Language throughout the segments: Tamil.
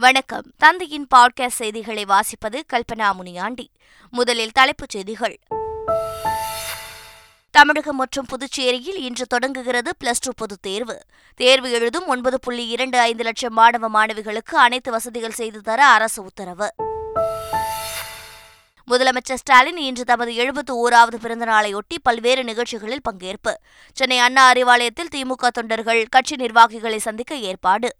வணக்கம். தந்தையின் பாட்காஸ்ட் செய்திகளை வாசிப்பது கல்பனா முனியாண்டி. முதலில் தலைப்புச் செய்திகள். தமிழகம் மற்றும் புதுச்சேரியில் இன்று தொடங்குகிறது பிளஸ் டூ பொதுத் தேர்வு. தேர்வு எழுதும் ஒன்பது புள்ளி இரண்டு ஐந்து லட்சம் மாணவ மாணவிகளுக்கு அனைத்து வசதிகள் செய்து தர அரசு உத்தரவு. முதலமைச்சர் ஸ்டாலின் இன்று தமது எழுபத்து ஓராவது பிறந்த நாளையொட்டி பல்வேறு நிகழ்ச்சிகளில் பங்கேற்பு. சென்னை அண்ணா அறிவாலயத்தில் திமுக தொண்டர்கள் கட்சி நிர்வாகிகளை சந்திக்க ஏற்பாடு.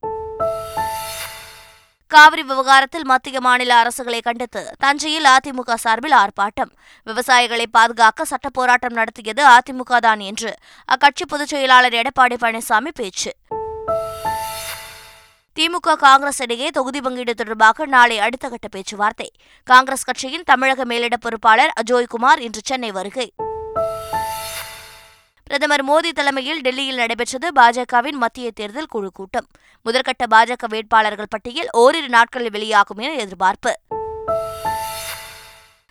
காவிரி விவகாரத்தில் மத்திய மாநில அரசுகளை கண்டித்து தஞ்சையில் அதிமுக சார்பில் ஆர்ப்பாட்டம். விவசாயிகளை பாதுகாக்க சட்ட போராட்டம் நடத்தியது அதிமுக தான் என்று அக்கட்சி பொதுச் செயலாளர் எடப்பாடி பழனிசாமி பேச்சு. திமுக காங்கிரஸ் இடையே தொகுதி பங்கீடு தொடர்பாக நாளை அடுத்த கட்ட பேச்சுவார்த்தை. காங்கிரஸ் கட்சியின் தமிழக மேலிட பொறுப்பாளர் அஜோய்குமார் இன்று சென்னை வருகை. பிரதமர் மோடி தலைமையில் டெல்லியில் நடைபெற்றது பாஜகவின் மத்திய தேர்தல் குழு கூட்டம். முதற்கட்ட பாஜக வேட்பாளர்கள் பட்டியல் ஓரிரு நாட்களில் வெளியாகும் என எதிர்பார்ப்பு.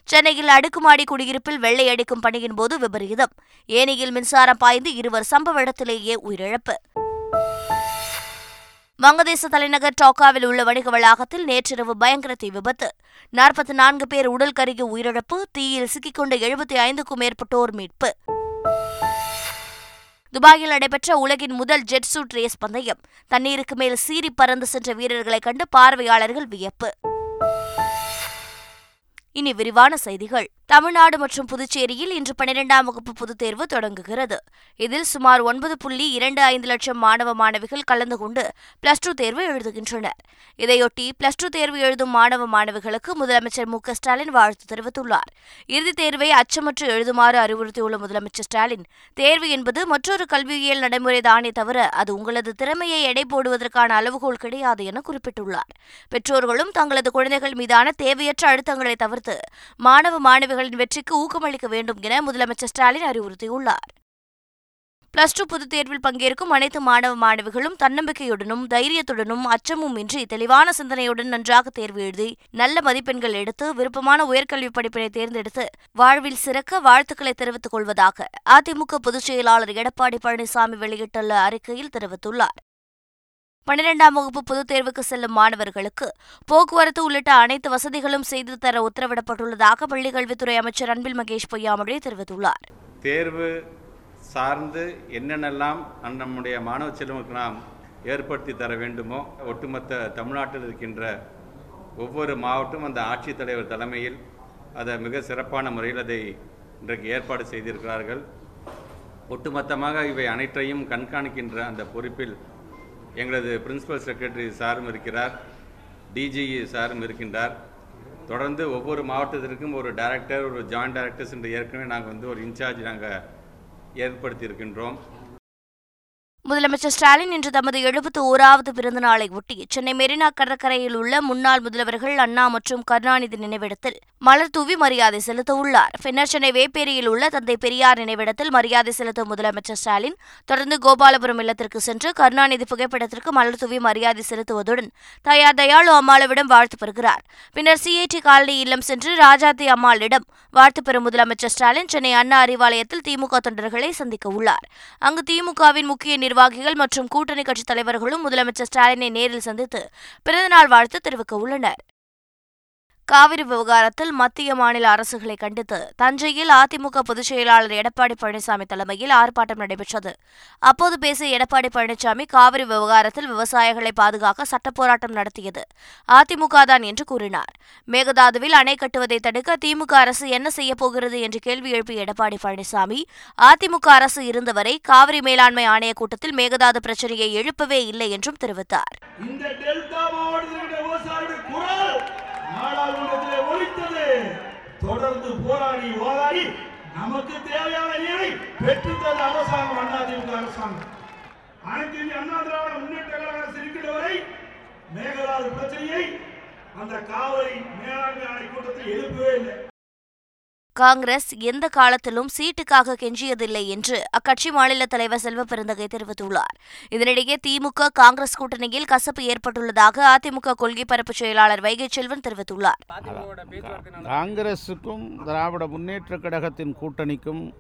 சென்னையில் அடுக்குமாடி குடியிருப்பில் வெள்ளை அடிக்கும் பணியின் போது விபரீதம். ஏனியில் மின்சாரம் பாய்ந்து இருவர் சம்பவ இடத்திலேயே உயிரிழப்பு. வங்கதேச தலைநகர் டோக்காவில் உள்ள வணிக வளாகத்தில் நேற்றிரவு பயங்கர தீ விபத்து. நாற்பத்தி நான்கு பேர் உடல் கருகி உயிரிழப்பு தீயில் சிக்கிக்கொண்ட எழுபத்தி ஐந்துக்கும் மேற்பட்டோர் மீட்பு. துபாயில் நடைபெற்ற உலகின் முதல் ஜெட் சூட் ரேஸ் பந்தயம். தண்ணீருக்கு மேல் சீறி பறந்து சென்ற வீரர்களை கண்டு பார்வையாளர்கள் வியப்பு. இனி விரிவான செய்திகள். தமிழ்நாடு மற்றும் புதுச்சேரியில் இன்று பனிரெண்டாம் வகுப்பு பொதுத் தேர்வு தொடங்குகிறது. இதில் சுமார் ஒன்பது புள்ளி இரண்டு ஐந்து லட்சம் மாணவ மாணவிகள் கலந்து கொண்டு பிளஸ் டூ தேர்வு எழுதுகின்றனர். இதையொட்டி பிளஸ் டூ தேர்வு எழுதும் மாணவ மாணவிகளுக்கு முதலமைச்சர் மு ஸ்டாலின் வாழ்த்து தெரிவித்துள்ளார். இறுதித் தேர்வை அச்சமற்று எழுதுமாறு அறிவுறுத்தியுள்ள முதலமைச்சர் ஸ்டாலின் தேர்வு என்பது மற்றொரு கல்வியியல் நடைமுறை தானே தவிர அது உங்களது திறமையை எடை போடுவதற்கான அளவுகோல் கிடையாது என குறிப்பிட்டுள்ளார். பெற்றோர்களும் தங்களது குழந்தைகள் மீதான தேவையற்ற அழுத்தங்களை தவிர்த்து மாணவ மாணவிகளின் வெற்றிக்கு ஊக்கமளிக்க வேண்டும் என முதலமைச்சர் ஸ்டாலின் அறிவுறுத்தியுள்ளார். பிளஸ் டூ பொதுத் தேர்வில் பங்கேற்கும் அனைத்து மாணவ மாணவிகளும் தன்னம்பிக்கையுடனும் தைரியத்துடனும் அச்சமும் இன்றி தெளிவான சிந்தனையுடன் நன்றாக தேர்வு எழுதி நல்ல மதிப்பெண்கள் எடுத்து விருப்பமான உயர்கல்வி படிப்பினை தேர்ந்தெடுத்து வாழ்வில் சிறக்க வாழ்த்துக்களை தெரிவித்துக் கொள்வதாக அதிமுக பொதுச் செயலாளர் எடப்பாடி பழனிசாமி வெளியிட்டுள்ள அறிக்கையில் தெரிவித்துள்ளார். பன்னிரெண்டாம் வகுப்பு பொதுத் தேர்வுக்கு செல்லும் மாணவர்களுக்கு போக்குவரத்து உள்ளிட்ட அனைத்து வசதிகளும் செய்து தர உத்தரவிடப்பட்டுள்ளதாக பள்ளிக்கல்வித்துறை அமைச்சர் அன்பில் மகேஷ் பொய்யாமொழி தெரிவித்துள்ளார். தேர்வு சார்ந்து என்னென்னலாம் நம்முடைய மாணவ செல்வங்களுக்கு நாம் ஏற்படுத்தி தர வேண்டுமோ ஒட்டுமொத்த தமிழ்நாட்டில் இருக்கின்ற ஒவ்வொரு மாவட்டம் அந்த ஆட்சித்தலைவர் தலைமையில் அதை மிக சிறப்பான முறையில் அதை இன்றைக்கு ஏற்பாடு செய்திருக்கிறார்கள். ஒட்டுமொத்தமாக இவை அனைத்தையும் கண்காணிக்கின்ற அந்த பொறுப்பில் எங்களது பிரின்சிபல் செக்ரட்டரி சாரும் இருக்கிறார் டிஜிஇ சாரும் இருக்கின்றார். தொடர்ந்து ஒவ்வொரு மாவட்டத்திற்கும் ஒரு டைரக்டர் ஒரு ஜாயின்ட் டைரக்டர்ஸ் என்று ஏற்கனவே நாங்கள் வந்து ஒரு இன்சார்ஜ் நாங்கள் ஏற்படுத்தி இருக்கின்றோம் முதலமைச்சர் ஸ்டாலின் இன்று தமது எழுபத்தி ஓராவது பிறந்த நாளை ஒட்டி சென்னை மெரினா கடற்கரையில் உள்ள முன்னாள் முதல்வர்கள் அண்ணா மற்றும் கருணாநிதி நினைவிடத்தில் மலர் தூவி மரியாதை செலுத்த உள்ளார். பின்னர் சென்னை வேப்பேரியில் உள்ள தந்தை பெரியார் நினைவிடத்தில் மரியாதை செலுத்தும் முதலமைச்சர் ஸ்டாலின் தொடர்ந்து கோபாலபுரம் இல்லத்திற்கு சென்று கருணாநிதி புகைப்படத்திற்கு மலர் தூவி மரியாதை செலுத்துவதுடன் தயார் தயாளு அம்மாளுவிடம் வாழ்த்து பெறுகிறார். பின்னர் சிஐடி காலனி இல்லம் சென்று ராஜாத்தி அம்மாளிடம் வாழ்த்து பெறும் முதலமைச்சர் ஸ்டாலின் சென்னை அண்ணா அறிவாலயத்தில் திமுக தொண்டர்களை சந்திக்க உள்ளார். அங்கு திமுகவின் முக்கிய நிர்வாகிகள் மற்றும் கூட்டணி கட்சித் தலைவர்களும் முதலமைச்சர் ஸ்டாலினை நேரில் சந்தித்து பிறந்தநாள் வாழ்த்து தெரிவிக்க உள்ளனர் காவிரி விவகாரத்தில் மத்திய மாநில அரசுகளை கண்டித்து தஞ்சையில் அதிமுக பொதுச் செயலாளர் எடப்பாடி பழனிசாமி தலைமையில் ஆர்ப்பாட்டம் நடைபெற்றது. அப்போது பேசிய எடப்பாடி பழனிசாமி காவிரி விவகாரத்தில் விவசாயிகளை பாதுகாக்க சட்டப்போராட்டம் நடத்தியது. அதிமுக தான் என்று கூறினார். மேகதாதுவில் அணை கட்டுவதை தடுக்க திமுக அரசு என்ன செய்யப்போகிறது என்று கேள்வி எழுப்பிய எடப்பாடி பழனிசாமி அதிமுக அரசு இருந்தவரை காவிரி மேலாண்மை ஆணைய கூட்டத்தில் மேகதாது பிரச்சனையை எழுப்பவே இல்லை என்றும் தெரிவித்தார் இந்த டெல்டா மாவட்டத்தில் விவசாயிகள் குரல் நாடாளுமன்றத்திலே ஒலித்தது தொடர்ந்து போராடி ஓராடி நமக்கு தேவையான நீரை பெற்றுத்தந்த அரசாங்கம் அதிமுக அரசாங்கம். அனைத்து இந்திய அண்ணா திராவிட முன்னேற்ற கழக அரசு இருக்கின்ற வரை மேகதாது பிரச்சனையை அந்த காவிரி மேலாண்மை ஆணை கூட்டத்தில் எழுப்பவே இல்லை. காங்கிரஸ் எந்த காலத்திலும் சீட்டுக்காக கெஞ்சியதில்லை என்று அக்கட்சி மாநில தலைவர் செல்வ பெருந்தகை தெரிவித்துள்ளார். இதனிடையே திமுக காங்கிரஸ் கூட்டணியில் கசப்பு ஏற்பட்டுள்ளதாக அதிமுக கொள்கை பரப்பு செயலாளர் வைகை செல்வன் தெரிவித்துள்ளார். காங்கிரஸுக்கும் திராவிட முன்னேற்ற கழகத்தின் கூட்டணிக்கும்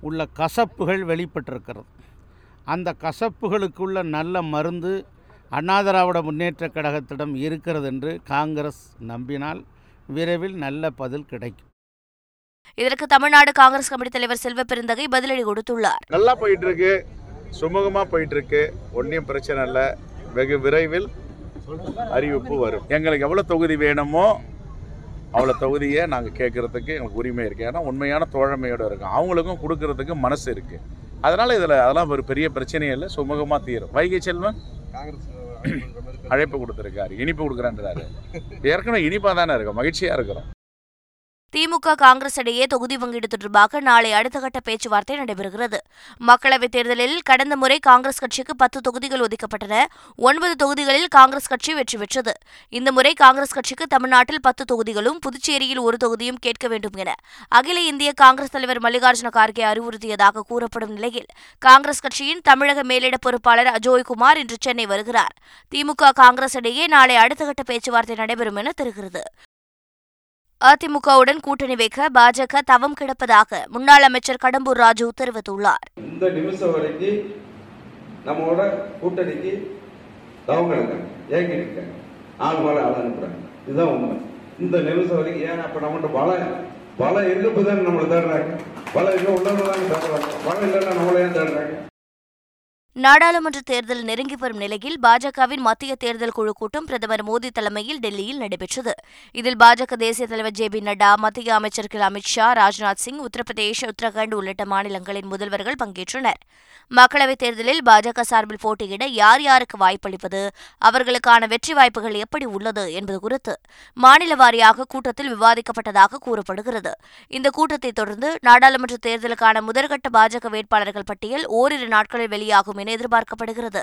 உள்ள கசப்புகள் வெளிப்பட்டிருக்கிறது. அந்த கசப்புகளுக்குள்ள நல்ல மருந்து அண்ணா திராவிட முன்னேற்றக் கழகத்திடம் இருக்கிறது என்று காங்கிரஸ் நம்பினால் விரைவில் நல்ல பதில் கிடைக்கும். இதற்கு தமிழ்நாடு காங்கிரஸ் கமிட்டி தலைவர் செல்வ பெருந்தகை பதிலடி கொடுத்துள்ளார். நல்லா போயிட்டு இருக்கு சுமூகமாக போயிட்டு இருக்கு ஒன்றும் பிரச்சனை இல்லை. வெகு விரைவில் அறிவிப்பு வரும். எங்களுக்கு எவ்வளோ தொகுதி வேணுமோ அவ்வளோ தொகுதியை நாங்கள் கேட்குறதுக்கு எங்களுக்கு உரிமை இருக்குது ஏன்னா உண்மையான தோழமையோடு இருக்கும். அவங்களுக்கும் கொடுக்கறதுக்கு மனசு இருக்குது அதனால் இதில் அதெல்லாம் ஒரு பெரிய பிரச்சனையே இல்லை. சுமூகமாக தீரும். வைகை செல்வன் அழைப்பு கொடுத்துருக்காரு. இனிப்பு கொடுக்குறேன்றாரு. ஏற்கனவே இனிப்பாக தானே இருக்கும். மகிழ்ச்சியாக இருக்கிறோம். திமுக காங்கிரஸ் இடையே தொகுதி பங்கீடு தொடர்பாக நாளை அடுத்த கட்ட பேச்சுவார்த்தை நடைபெறுகிறது. மக்களவைத் தேர்தலில் கடந்த முறை காங்கிரஸ் கட்சிக்கு பத்து தொகுதிகள் ஒதுக்கப்பட்டன. ஒன்பது தொகுதிகளில் காங்கிரஸ் கட்சி வெற்றி பெற்றது. இந்த முறை காங்கிரஸ் கட்சிக்கு தமிழ்நாட்டில் பத்து தொகுதிகளும் புதுச்சேரியில் ஒரு தொகுதியும் கேட்க வேண்டும் என அகில இந்திய காங்கிரஸ் தலைவர் மல்லிகார்ஜுன கார்கே அறிவுறுத்தியதாக கூறப்படும் நிலையில் காங்கிரஸ் கட்சியின் தமிழக மேலிட பொறுப்பாளர் அஜோய் குமார் இன்று சென்னை வருகிறார். திமுக காங்கிரஸ் இடையே நாளை அடுத்த கட்ட பேச்சுவார்த்தை நடைபெறும் என தெரிகிறது. அதிமுகவுடன் கூட்டணி வைக்க பாஜக தவம் கிடப்பதாக முன்னாள் அமைச்சர் கடம்பூர் ராஜு தெரிவித்துள்ளார். இந்த நிமிஷம் வரைக்கும் நம்மளோட கூட்டணிக்கு தவம் கிடக்காங்க ஏங்க இருக்காங்க ஆள் மேல ஆள் அனுப்புறாங்க. இதுதான் உண்மை. இந்த நிமிஷம் வரைக்கும் ஏன் அப்ப நம்மகிட்ட பலம் பலம் இருக்கப்ப தானே நம்மளை தேடுறாங்க. பலம் இருக்க உள்ளவங்க தேடுறாங்க. பலம் இல்லைன்னா நம்மளே ஏன் தேடுறாங்க? நாடாளுமன்ற தேர்தல் நெருங்கி வரும் நிலையில் பாஜகவின் மத்திய தேர்தல் குழு கூட்டம் பிரதமர் மோடி தலைமையில் டெல்லியில் நடைபெற்றது. இதில் பாஜக தேசிய தலைவர் ஜே பி நட்டா மத்திய அமைச்சர்கள் அமித் ஷா ராஜ்நாத் சிங் உத்தரப்பிரதேஷ் உத்தரகாண்ட் உள்ளிட்ட மாநிலங்களின் முதல்வர்கள் பங்கேற்றனர். மக்களவைத் தேர்தலில் பாஜக சார்பில் போட்டியிட யார் யாருக்கு வாய்ப்பளிப்பது அவர்களுக்கான வெற்றி வாய்ப்புகள் எப்படி உள்ளது என்பது குறித்து மாநில வாரியாக கூட்டத்தில் விவாதிக்கப்பட்டதாக கூறப்படுகிறது. இந்த கூட்டத்தை தொடர்ந்து நாடாளுமன்ற தேர்தலுக்கான முதற்கட்ட பாஜக வேட்பாளர்கள் பட்டியல் ஓரிரு நாட்களில் வெளியாகும் என எதிர்பார்க்கப்படுகிறது.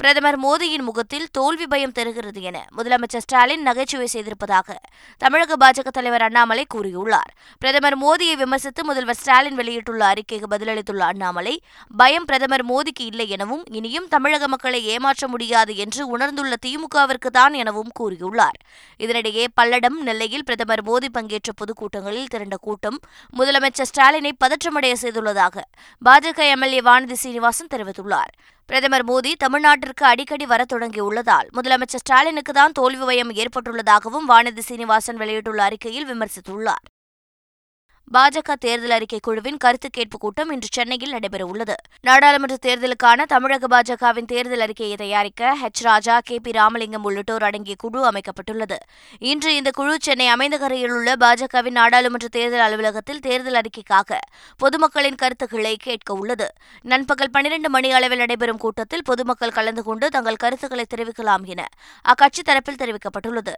பிரதமர் மோடியின் முகத்தில் தோல்வி பயம் தருகிறது என முதலமைச்சர் ஸ்டாலின் நகைச்சுவை செய்திருப்பதாக தமிழக பாஜக தலைவர் அண்ணாமலை கூறியுள்ளார். பிரதமர் மோடியை விமர்சித்து முதல்வர் ஸ்டாலின் வெளியிட்டுள்ள அறிக்கைக்கு பதிலளித்துள்ள அண்ணாமலை பயம் பிரதமர் மோடிக்கு இல்லை எனவும் இனியும் தமிழக மக்களை ஏமாற்ற முடியாது என்று உணர்ந்துள்ள திமுகவிற்கு தான் எனவும் கூறியுள்ளார். இதனிடையே பல்லடம் நெல்லையில் பிரதமர் மோடி பங்கேற்ற பொதுக்கூட்டங்களில் திரண்ட கூட்டம் முதலமைச்சர் ஸ்டாலினை பதற்றமடைய செய்துள்ளதாக பாஜக எம்எல்ஏ வானதி சீனிவாசன் தெரிவித்துள்ளார். பிரதமர் மோடி தமிழ்நாட்டிற்கு அடிக்கடி வர தொடங்கியுள்ளதால் முதலமைச்சர் ஸ்டாலினுக்கு தான் தோல்வி பயம் ஏற்பட்டுள்ளதாகவும் வானதி சீனிவாசன் வெளியிட்டுள்ள அறிக்கையில் விமர்சித்துள்ளார். பாஜக தேர்தல் அறிக்கை குழுவின் கருத்து கேட்பு கூட்டம் இன்று சென்னையில் நடைபெறவுள்ளது. நாடாளுமன்ற தேர்தலுக்கான தமிழக பாஜகவின் தேர்தல் அறிக்கையை தயாரிக்க H Raja K P Ramalingam உள்ளிட்டோர் அடங்கிய குழு அமைக்கப்பட்டுள்ளது. இன்று இந்த குழு சென்னை அமைந்தகரையில் உள்ள பாஜகவின் நாடாளுமன்ற தேர்தல் அலுவலகத்தில் தேர்தல் அறிக்கைக்காக பொதுமக்களின் கருத்துக்களை கேட்க உள்ளது. நண்பகல் பனிரெண்டு மணி அளவில் நடைபெறும் கூட்டத்தில் பொதுமக்கள் கலந்து கொண்டு தங்கள் கருத்துக்களை தெரிவிக்கலாம் என அக்கட்சி தரப்பில் தெரிவிக்கப்பட்டுள்ளது.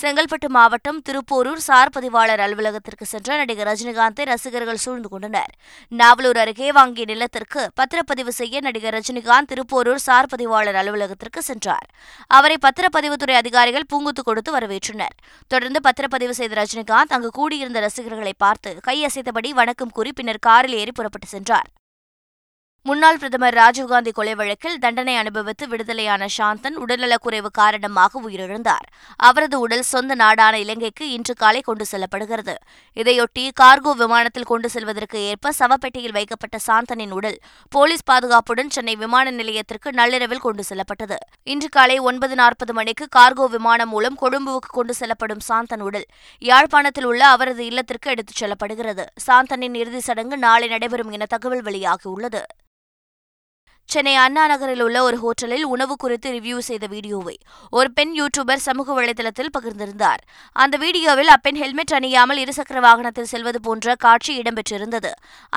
செங்கல்பட்டு மாவட்டம் திருப்போரூர் சார் பதிவாளர் அலுவலகத்திற்கு சென்ற நடிகர் ரஜினிகாந்தை ரசிகர்கள் சூழ்ந்து கொண்டனர். நாவலூர் அருகே வாங்கிய நிலத்திற்கு பத்திரப்பதிவு செய்ய நடிகர் ரஜினிகாந்த் திருப்போரூர் சார் பதிவாளர் அலுவலகத்திற்கு சென்றார். அவரை பத்திரப்பதிவுத்துறை அதிகாரிகள் பூங்குத்து கொடுத்து வரவேற்றனர். தொடர்ந்து பத்திரப்பதிவு செய்த ரஜினிகாந்த் அங்கு கூடியிருந்த ரசிகர்களை பார்த்து கையசைத்தபடி வணக்கம் கூறி பின்னர் காரில் ஏறி புறப்பட்டு சென்றார். முன்னாள் பிரதமர் ராஜீவ்காந்தி கொலை வழக்கில் தண்டனை அனுபவித்து விடுதலையான சாந்தன் உடல்நலக்குறைவு காரணமாக உயிரிழந்தார். அவரது உடல் சொந்த நாடான இலங்கைக்கு இன்று காலை கொண்டு செல்லப்படுகிறது. இதையொட்டி கார்கோ விமானத்தில் கொண்டு செல்வதற்கு ஏற்ப சவப்பெட்டியில் வைக்கப்பட்ட சாந்தனின் உடல் போலீஸ் பாதுகாப்புடன் சென்னை விமான நிலையத்திற்கு நள்ளிரவில் கொண்டு செல்லப்பட்டது. இன்று காலை ஒன்பது நாற்பது மணிக்கு கார்கோ விமானம் மூலம் கொழும்புவுக்கு கொண்டு செல்லப்படும் சாந்தன் உடல் யாழ்ப்பாணத்தில் உள்ள அவரது இல்லத்திற்கு எடுத்துச் செல்லப்படுகிறது. சாந்தனின் இறுதிச் சடங்கு நாளை நடைபெறும் என தகவல் வெளியாகியுள்ளது. சென்னை அண்ணா நகரில் உள்ள ஒரு ஹோட்டலில் உணவு குறித்து ரிவ்யூ செய்த வீடியோவை ஒரு பெண் யூடியூபர் சமூக வலைதளத்தில் பகிர்ந்திருந்தார். அந்த வீடியோவில் அப்பெண் ஹெல்மெட் அணியாமல் இருசக்கர வாகனத்தில் செல்வது போன்ற காட்சி இடம்பெற்றிருந்தது.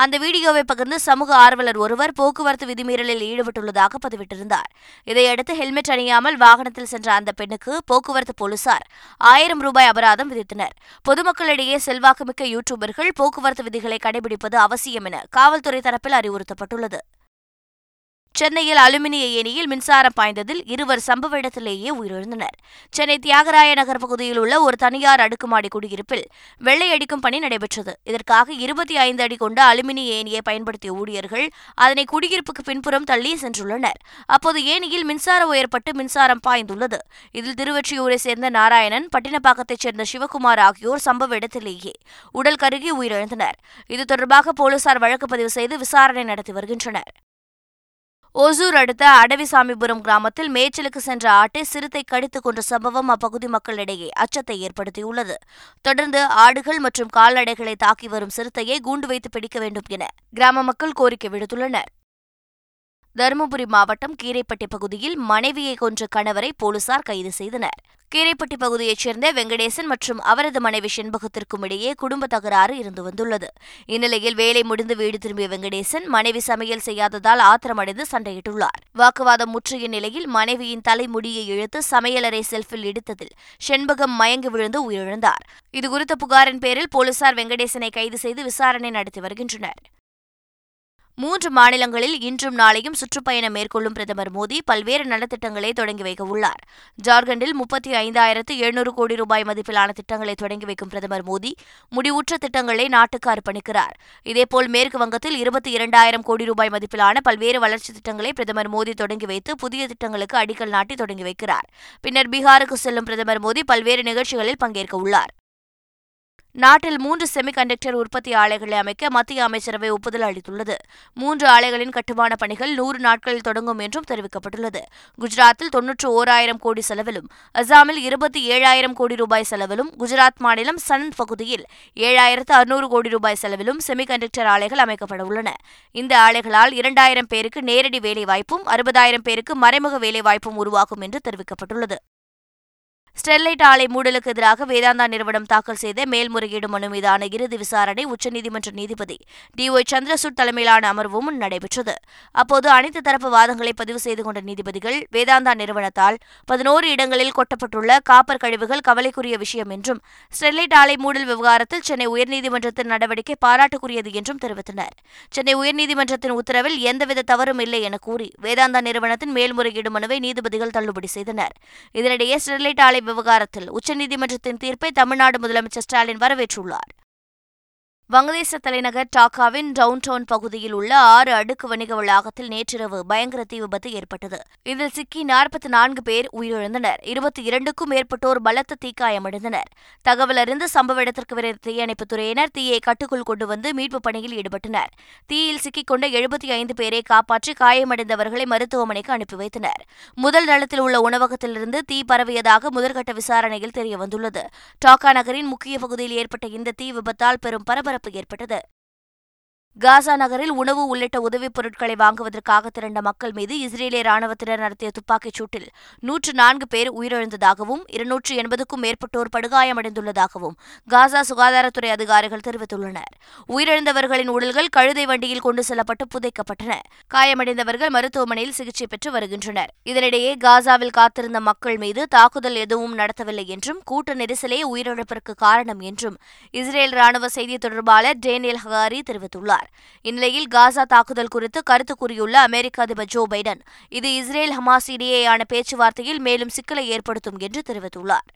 அந்த வீடியோவை பகிர்ந்து சமூக ஆர்வலர் ஒருவர் போக்குவரத்து விதிமீறலில் ஈடுபட்டுள்ளதாக பதிவிட்டிருந்தார். இதையடுத்து ஹெல்மெட் அணியாமல் வாகனத்தில் சென்ற அந்த பெண்ணுக்கு போக்குவரத்து போலீசார் ஆயிரம் ரூபாய் அபராதம் விதித்தனர். பொதுமக்களிடையே செல்வாக்குமிக்க யூடியூபர்கள் போக்குவரத்து விதிகளை கடைபிடிப்பது அவசியம் என காவல்துறை தரப்பில் அறிவுறுத்தப்பட்டுள்ளது. சென்னையில் அலுமினிய ஏணியில் மின்சாரம் பாய்ந்ததில் இருவர் சம்பவ இடத்திலேயே உயிரிழந்தனர். சென்னை தியாகராய நகர் பகுதியில் உள்ள ஒரு தனியார் அடுக்குமாடி குடியிருப்பில் வெள்ளை அடிக்கும் பணி நடைபெற்றது. இதற்காக இருபத்தி ஐந்து அடி கொண்ட அலுமினிய ஏணியை பயன்படுத்திய ஊழியர்கள் அதனை குடியிருப்புக்கு பின்புறம் தள்ளி சென்றுள்ளனர். அப்போது ஏணியில் மின்சார உயர்பட்டு மின்சாரம் பாய்ந்துள்ளது. இதில் திருவொற்றியூரை சேர்ந்த நாராயணன் பட்டினப்பாக்கத்தைச் சேர்ந்த சிவகுமார் ஆகியோர் சம்பவ இடத்திலேயே உடல் கருகி உயிரிழந்தனர். இது தொடர்பாக போலீசார் வழக்கு பதிவு செய்து விசாரணை நடத்தி வருகின்றனர். ஓசூர் அடுத்த அடவிசாமிபுரம் கிராமத்தில் மேய்ச்சலுக்கு சென்ற ஆட்டை சிறுத்தை கடித்துக் கொன்ற சம்பவம் அப்பகுதி மக்களிடையே அச்சத்தை ஏற்படுத்தியுள்ளது. தொடர்ந்து ஆடுகள் மற்றும் கால்நடைகளை தாக்கி வரும் சிறுத்தையை கூண்டு வைத்து பிடிக்க வேண்டும் என கிராம மக்கள் கோரிக்கை விடுத்துள்ளனர். தருமபுரி மாவட்டம் கீரைப்பட்டி பகுதியில் மனைவியை கொன்ற கணவரை போலீசார் கைது செய்தனர். கீரைப்பட்டி பகுதியைச் சேர்ந்த வெங்கடேசன் மற்றும் அவரது மனைவி செண்பகத்திற்கும் இடையே குடும்ப தகராறு இருந்து வந்துள்ளது. இந்நிலையில் வேலை முடிந்து வீடு திரும்பிய வெங்கடேசன் மனைவி சமையல் செய்யாததால் ஆத்திரமடைந்து சண்டையிட்டுள்ளார். வாக்குவாதம் முற்றிய நிலையில் மனைவியின் தலைமுடியை இழுத்து சமையலறை செல்ஃபில் எடுத்ததில் செண்பகம் மயங்கி விழுந்து உயிரிழந்தார். இதுகுறித்த புகாரின் பேரில் போலீசார் வெங்கடேசனை கைது செய்து விசாரணை நடத்தி வருகின்றனர். மூன்று மாநிலங்களில் இன்றும் நாளையும் சுற்றுப்பயணம் மேற்கொள்ளும் பிரதமர் மோடி பல்வேறு நலத்திட்டங்களை தொடங்கி வைக்க உள்ளார். ஜார்க்கண்டில் முப்பத்தி ஐந்தாயிரத்து எழுநூறு கோடி ரூபாய் மதிப்பிலான திட்டங்களை தொடங்கி வைக்கும் பிரதமர் மோடி முடிவுற்ற திட்டங்களை நாட்டுக்கு அர்ப்பணிக்கிறார். இதேபோல் மேற்கு வங்கத்தில் இருபத்தி இரண்டாயிரம் கோடி ரூபாய் மதிப்பிலான பல்வேறு வளர்ச்சித் திட்டங்களை பிரதமர் மோடி தொடங்கி வைத்து புதிய திட்டங்களுக்கு அடிக்கல் நாட்டி தொடங்கி வைக்கிறார். பின்னர் பீகாருக்கு செல்லும் பிரதமர் மோடி பல்வேறு நிகழ்ச்சிகளில் பங்கேற்க உள்ளார். நாட்டில் மூன்று செமிகண்டக்டர் உற்பத்தி ஆலைகளை அமைக்க மத்திய அமைச்சரவை ஒப்புதல் அளித்துள்ளது. மூன்று ஆலைகளின் கட்டுமான பணிகள் நூறு நாட்களில் தொடங்கும் என்றும் தெரிவிக்கப்பட்டுள்ளது. குஜராத்தில் தொன்னூற்று ஓராயிரம் கோடி செலவிலும் அசாமில் இருபத்தி ஏழாயிரம் கோடி ரூபாய் செலவிலும் குஜராத் மாநிலம் சனந்த் பகுதியில் ஏழாயிரத்து அறுநூறு கோடி ரூபாய் செலவிலும் செமிகண்டக்டர் ஆலைகள் அமைக்கப்பட உள்ளன. இந்த ஆலைகளால் இரண்டாயிரம் பேருக்கு நேரடி வேலைவாய்ப்பும் அறுபதாயிரம் பேருக்கு மறைமுக வேலைவாய்ப்பும் உருவாகும் என்று தெரிவிக்கப்பட்டுள்ளது. ஸ்டெர்லைட் ஆலை மூடலுக்கு எதிராக வேதாந்தா நிறுவனம் தாக்கல் செய்த மேல்முறையீடு மனு மீதான இறுதி விசாரணை உச்சநீதிமன்ற நீதிபதி டி ஒய் சந்திரசூட் தலைமையிலான அமர்வும் நடைபெற்றது. அப்போது அனைத்து தரப்பு வாதங்களை பதிவு செய்து கொண்ட நீதிபதிகள் வேதாந்தா நிறுவனத்தால் பதினோரு இடங்களில் கொட்டப்பட்டுள்ள காப்பர் கழிவுகள் கவலைக்குரிய விஷயம் என்றும் ஸ்டெர்லைட் ஆலை மூடல் விவகாரத்தில் சென்னை உயர்நீதிமன்றத்தின் நடவடிக்கை பாராட்டுக்குரியது என்றும் தெரிவித்தனர். சென்னை உயர்நீதிமன்றத்தின் உத்தரவில் எந்தவித தவறும் இல்லை என கூறி வேதாந்தா நிறுவனத்தின் மேல்முறையீடு மனுவை நீதிபதிகள் தள்ளுபடி செய்தனர். இதனிடையே ஸ்டெர்லைட் ஆலை விவகாரத்தில் உச்சநீதிமன்றத்தின் தீர்ப்பை தமிழ்நாடு முதலமைச்சர் ஸ்டாலின் வரவேற்றுள்ளார். வங்கதேச தலைநகர் டாக்காவின் டவுன் டவுன் பகுதியில் உள்ள ஆறு அடுக்கு வணிக வளாகத்தில் நேற்றிரவு பயங்கர தீ விபத்து ஏற்பட்டது. இதில் சிக்கி நாற்பத்தி நான்கு பேர் உயிரிழந்தனர். இருபத்தி இரண்டுக்கும் மேற்பட்டோர் பலத்த தீக்காயமடைந்தனர் தகவல் அறிந்து சம்பவ இடத்திற்கு விரைந்த தீயணைப்புத் துறையினர் தீயை கட்டுக்குள் கொண்டு வந்து மீட்புப் பணியில் ஈடுபட்டனர். தீயில் சிக்கிக்கொண்ட எழுபத்தி ஐந்து பேரை காப்பாற்றி காயமடைந்தவர்களை மருத்துவமனைக்கு அனுப்பி வைத்தனர். முதல் நலத்தில் உள்ள உணவகத்திலிருந்து தீ பரவியதாக முதற்கட்ட விசாரணையில் தெரியவந்துள்ளது. டாக்கா நகரின் முக்கிய பகுதியில் ஏற்பட்ட இந்த தீ விபத்தால் பெரும் பரபரப்பு பரபரப்பு ஏற்பட்டது. காசா நகரில் உணவு உள்ளிட்ட உதவிப் பொருட்களை வாங்குவதற்காக திரண்ட மக்கள் மீது இஸ்ரேலிய ராணுவத்தினர் நடத்திய துப்பாக்கிச் சூட்டில் நூற்று நான்கு பேர் உயிரிழந்ததாகவும் இருநூற்று எண்பதுக்கும் மேற்பட்டோர் படுகாயமடைந்துள்ளதாகவும் காசா சுகாதாரத்துறை அதிகாரிகள் தெரிவித்துள்ளனர். உயிரிழந்தவர்களின் உடல்கள் கழுதை வண்டியில் கொண்டு செல்லப்பட்டு புதைக்கப்பட்டன. காயமடைந்தவர்கள் மருத்துவமனையில் சிகிச்சை பெற்று வருகின்றனர். இதனிடையே காசாவில் காத்திருந்த மக்கள் மீது தாக்குதல் எதுவும் நடத்தவில்லை என்றும் கூட்ட நெரிசலே உயிரிழப்பிற்கு காரணம் என்றும் இஸ்ரேல் ராணுவ செய்தி தொடர்பாளர் டேனியல் ஹகாரி தெரிவித்துள்ளார். இந்நிலையில் காசா தாக்குதல் குறித்து கருத்து கூறியுள்ள அமெரிக்க அதிபர் ஜோ பைடன் இது இஸ்ரேல் ஹமாஸ் இடையேயான பேச்சுவார்த்தையில் மேலும் சிக்கலை ஏற்படுத்தும் என்று தெரிவித்துள்ளார்.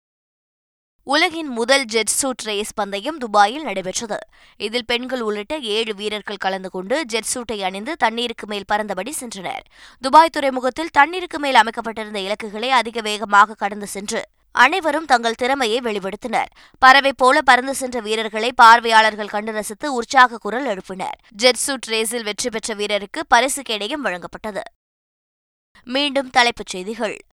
உலகின் முதல் ஜெட் சூட் ரேஸ் பந்தயம் துபாயில் நடைபெற்றது. இதில் பெண்கள் உள்ளிட்ட ஏழு வீரர்கள் கலந்து கொண்டு ஜெட் சூட்டை அணிந்து தண்ணீருக்கு மேல் பறந்தபடி சென்றனர். துபாய் துறைமுகத்தில் தண்ணீருக்கு மேல் அமைக்கப்பட்டிருந்த இலக்குகளை அதிக வேகமாக கடந்து சென்று அனைவரும் தங்கள் திறமையை வெளிப்படுத்தினர். பறவை போல பறந்து சென்ற வீரர்களை பார்வையாளர்கள் கண்டு ரசித்து உற்சாக குரல் எழுப்பினர். ஜெட்சூட் ரேஸில் வெற்றி பெற்ற வீரருக்கு பரிசு கேடயம் வழங்கப்பட்டது. மீண்டும் தலைப்புச் செய்திகள்.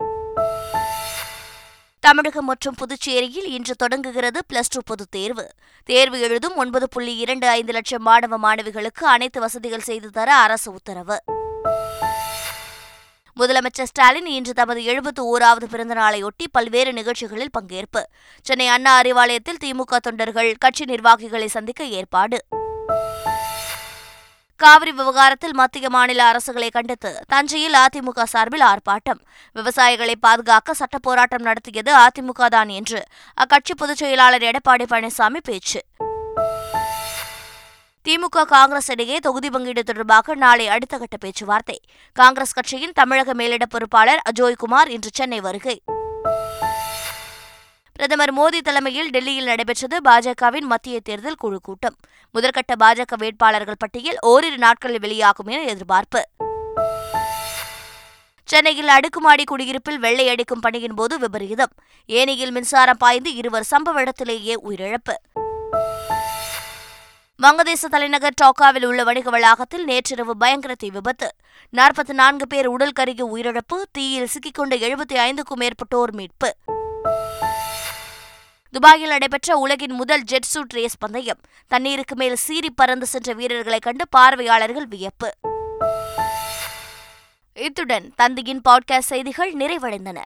தமிழகம் மற்றும் புதுச்சேரியில் இன்று தொடங்குகிறது பிளஸ் டூ பொதுத் தேர்வு. தேர்வு எழுதும் ஒன்பது புள்ளி இரண்டு ஐந்து லட்சம் மாணவ மாணவிகளுக்கு அனைத்து வசதிகள் செய்து தர அரசு உத்தரவு. முதலமைச்சர் ஸ்டாலின் இன்று தமது எழுபத்து ஓராவது பிறந்த நாளையொட்டி பல்வேறு நிகழ்ச்சிகளில் பங்கேற்பு. சென்னை அண்ணா அறிவாலயத்தில் திமுக தொண்டர்கள் கட்சி நிர்வாகிகளை சந்திக்க ஏற்பாடு. காவிரி விவகாரத்தில் மத்திய மாநில அரசுகளை கண்டித்து தஞ்சையில் அதிமுக சார்பில் ஆர்ப்பாட்டம். விவசாயிகளை பாதுகாக்க சட்ட போராட்டம் நடத்தியது அதிமுக தான் என்று அக்கட்சி பொதுச் செயலாளர் எடப்பாடி பழனிசாமி பேச்சு. திமுக காங்கிரஸ் இடையே தொகுதி பங்கீடு தொடர்பாக நாளை அடுத்த கட்ட பேச்சுவார்த்தை. காங்கிரஸ் கட்சியின் தமிழக மேலிட பொறுப்பாளர் அஜோய்குமார் இன்று சென்னை வருகை. பிரதமர் மோடி தலைமையில் டெல்லியில் நடைபெற்றது பாஜகவின் மத்திய தேர்தல் குழு கூட்டம். முதற்கட்ட பாஜக வேட்பாளர்கள் பட்டியல் ஓரிரு நாட்களில் வெளியாகும் என எதிர்பார்ப்பு. சென்னையில் அடுக்குமாடி குடியிருப்பில் வெள்ளை அடிக்கும் பணியின் போது விபரீதம். ஏனியில் மின்சாரம் பாய்ந்து இருவர் சம்பவ இடத்திலேயே உயிரிழப்பு. வங்கதேச தலைநகர் டோக்காவில் உள்ள வணிக வளாகத்தில் நேற்றிரவு பயங்கர தீ விபத்து. நாற்பத்தி நான்கு பேர் உடல் கருகி உயிரிழப்பு தீயில் சிக்கிக்கொண்ட எழுபத்தி ஐந்துக்கும் மேற்பட்டோர் மீட்பு. துபாயில் நடைபெற்ற உலகின் முதல் ஜெட் சூட் ரேஸ் பந்தயம். தண்ணீருக்கு மேல் சீறி பறந்து சென்ற வீரர்களை கண்டு பார்வையாளர்கள் வியப்பு. இத்துடன் தந்தியின் பாட்காஸ்ட் செய்திகள் நிறைவடைந்தன.